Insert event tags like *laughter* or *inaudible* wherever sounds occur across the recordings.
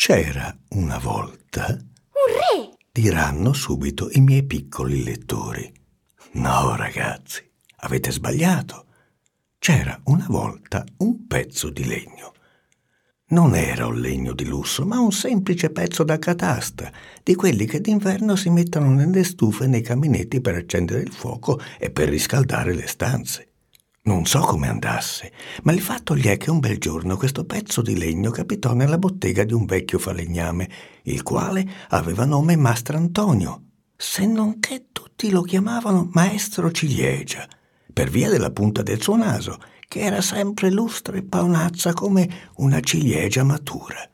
C'era una volta, Un re! diranno subito i miei piccoli lettori. No, ragazzi, avete sbagliato. C'era una volta un pezzo di legno. Non era un legno di lusso, ma un semplice pezzo da catasta, di quelli che d'inverno si mettono nelle stufe e nei caminetti per accendere il fuoco e per riscaldare le stanze. Non so come andasse, ma il fatto gli è che un bel giorno questo pezzo di legno capitò nella bottega di un vecchio falegname, il quale aveva nome Mastrantonio, se non che tutti lo chiamavano Maestro Ciliegia, per via della punta del suo naso, che era sempre lustra e paonazza come una ciliegia matura.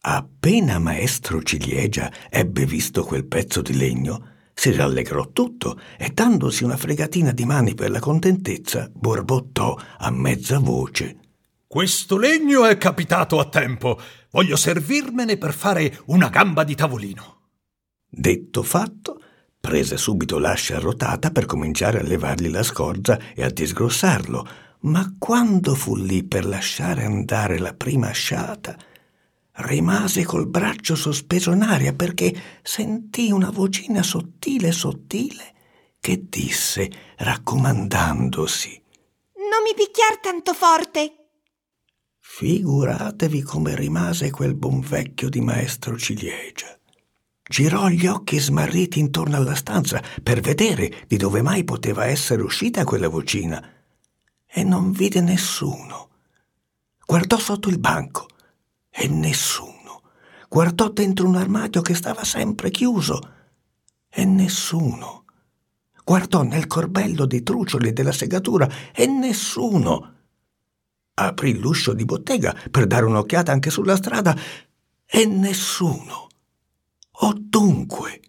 Appena Maestro Ciliegia ebbe visto quel pezzo di legno, si rallegrò tutto e dandosi una fregatina di mani per la contentezza, borbottò a mezza voce. Questo legno è capitato a tempo. Voglio servirmene per fare una gamba di tavolino. Detto fatto, prese subito l'ascia arrotata per cominciare a levargli la scorza e a disgrossarlo, ma quando fu lì per lasciare andare la prima asciata, rimase col braccio sospeso in aria perché sentì una vocina sottile sottile che disse, raccomandandosi, Non mi picchiar tanto forte! Figuratevi come rimase quel buon vecchio di maestro Ciliegia. Girò gli occhi smarriti intorno alla stanza per vedere di dove mai poteva essere uscita quella vocina e non vide nessuno. Guardò sotto il banco e nessuno. Guardò dentro un armadio che stava sempre chiuso e nessuno. Guardò nel corbello dei trucioli della segatura e nessuno. Aprì l'uscio di bottega per dare un'occhiata anche sulla strada e nessuno. Oh dunque,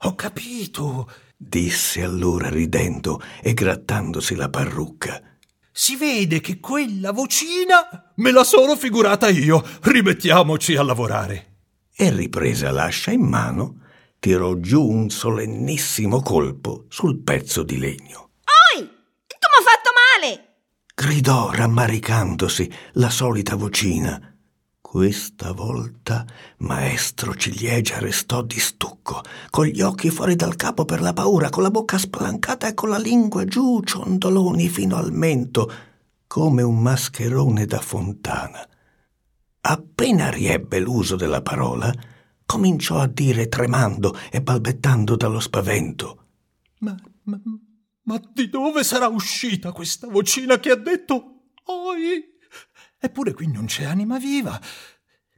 Ho capito. disse allora ridendo e grattandosi la parrucca. Si vede che quella vocina me la sono figurata io. Rimettiamoci a lavorare. E ripresa l'ascia in mano, tirò giù un solennissimo colpo sul pezzo di legno. Oi! Tu m'ha fatto male! Gridò rammaricandosi la solita vocina. Questa volta maestro Ciliegia restò di stucco, con gli occhi fuori dal capo per la paura, con la bocca spalancata e con la lingua giù ciondoloni fino al mento, come un mascherone da fontana. Appena riebbe l'uso della parola, cominciò a dire tremando e balbettando dallo spavento. Ma, ma, ma di dove sarà uscita questa vocina che ha detto Oi? Eppure qui non c'è anima viva.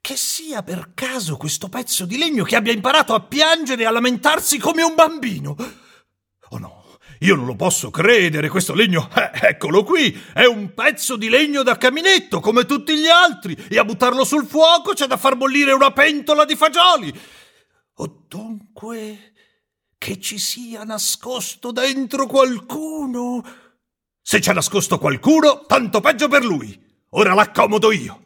Che sia per caso questo pezzo di legno che abbia imparato a piangere e a lamentarsi come un bambino. Oh no, io non lo posso credere, questo legno, eh, eccolo qui, è un pezzo di legno da caminetto come tutti gli altri e a buttarlo sul fuoco c'è da far bollire una pentola di fagioli. O dunque che ci sia nascosto dentro qualcuno. Se c'è nascosto qualcuno, tanto peggio per lui. Ora l'accomodo io.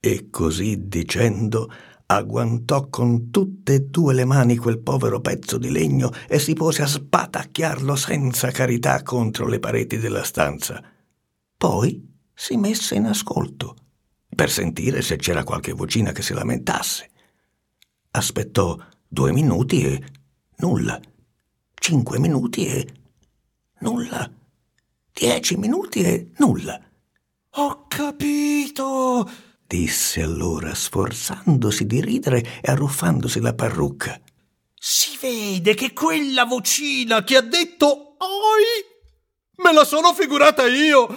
E così dicendo, agguantò con tutte e due le mani quel povero pezzo di legno e si pose a sbatacchiarlo senza carità contro le pareti della stanza. Poi si messe in ascolto per sentire se c'era qualche vocina che si lamentasse. Aspettò due minuti e nulla. Cinque minuti e nulla. Dieci minuti e nulla. Ho capito. disse allora, sforzandosi di ridere e arruffandosi la parrucca. Si vede che quella vocina che ha detto Oi me la sono figurata io.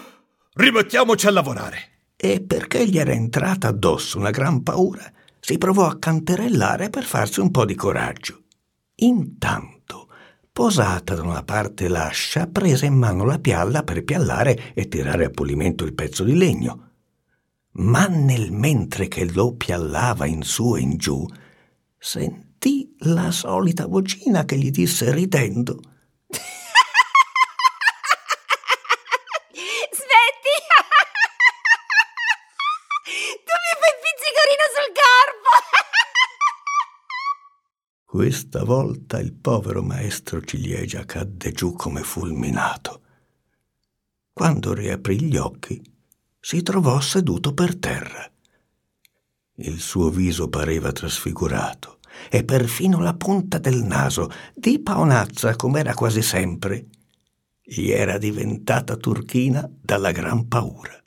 Rimettiamoci a lavorare. E perché gli era entrata addosso una gran paura, si provò a canterellare per farsi un po' di coraggio. Intanto, posata da una parte l'ascia, prese in mano la pialla per piallare e tirare a pulimento il pezzo di legno. Ma nel mentre che lo piallava in su e in giù, sentì la solita vocina che gli disse ridendo *laughs* Smetti! *laughs* tu mi fai pizzicorino sul corpo! *laughs* Questa volta il povero maestro Ciliegia cadde giù come fulminato. Quando riaprì gli occhi, si trovò seduto per terra. Il suo viso pareva trasfigurato e perfino la punta del naso, di paonazza com'era quasi sempre, gli era diventata turchina dalla gran paura.